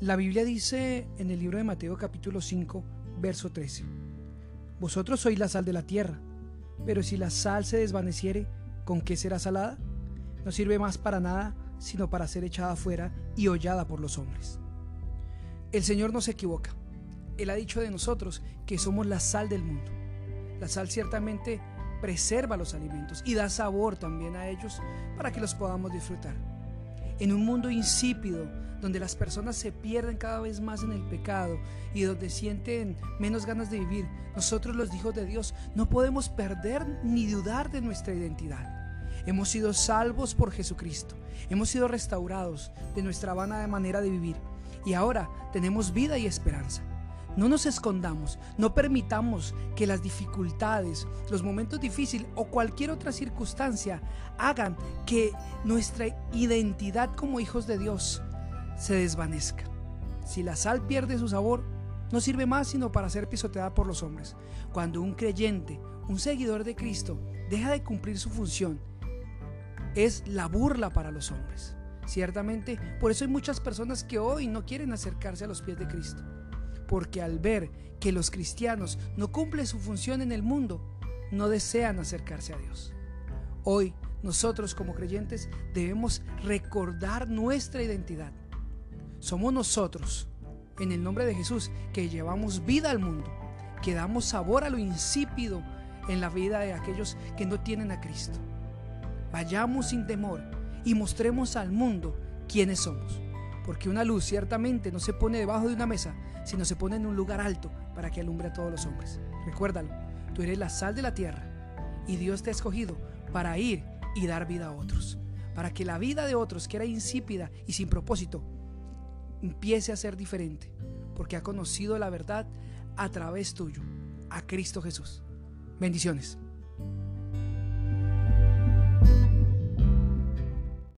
La Biblia dice en el libro de Mateo capítulo 5, verso 13, Vosotros sois la sal de la tierra, pero si la sal se desvaneciere, ¿con qué será salada? No sirve más para nada, sino para ser echada afuera y hollada por los hombres. El Señor no se equivoca. Él ha dicho de nosotros que somos la sal del mundo. La sal ciertamente preserva los alimentos y da sabor también a ellos para que los podamos disfrutar. En un mundo insípido, donde las personas se pierden cada vez más en el pecado y donde sienten menos ganas de vivir, nosotros los hijos de Dios no podemos perder ni dudar de nuestra identidad. Hemos sido salvos por Jesucristo, hemos sido restaurados de nuestra vana manera de vivir y ahora tenemos vida y esperanza. No nos escondamos, no permitamos que las dificultades, los momentos difíciles o cualquier otra circunstancia hagan que nuestra identidad como hijos de Dios se desvanezca. Si la sal pierde su sabor, no sirve más sino para ser pisoteada por los hombres. Cuando un creyente, un seguidor de Cristo, deja de cumplir su función, es la burla para los hombres. Ciertamente, por eso hay muchas personas que hoy no quieren acercarse a los pies de Cristo. Porque al ver que los cristianos no cumplen su función en el mundo, no desean acercarse a Dios. Hoy nosotros como creyentes debemos recordar nuestra identidad somos nosotros, en el nombre de Jesús, que llevamos vida al mundo, que damos sabor a lo insípido en la vida de aquellos que no tienen a Cristo. Vayamos sin temor y mostremos al mundo quiénes somos. Porque una luz ciertamente no se pone debajo de una mesa, sino se pone en un lugar alto para que alumbre a todos los hombres. Recuérdalo, tú eres la sal de la tierra y Dios te ha escogido para ir y dar vida a otros. Para que la vida de otros, que era insípida y sin propósito, empiece a ser diferente, porque ha conocido la verdad a través tuyo, a Cristo Jesús. Bendiciones.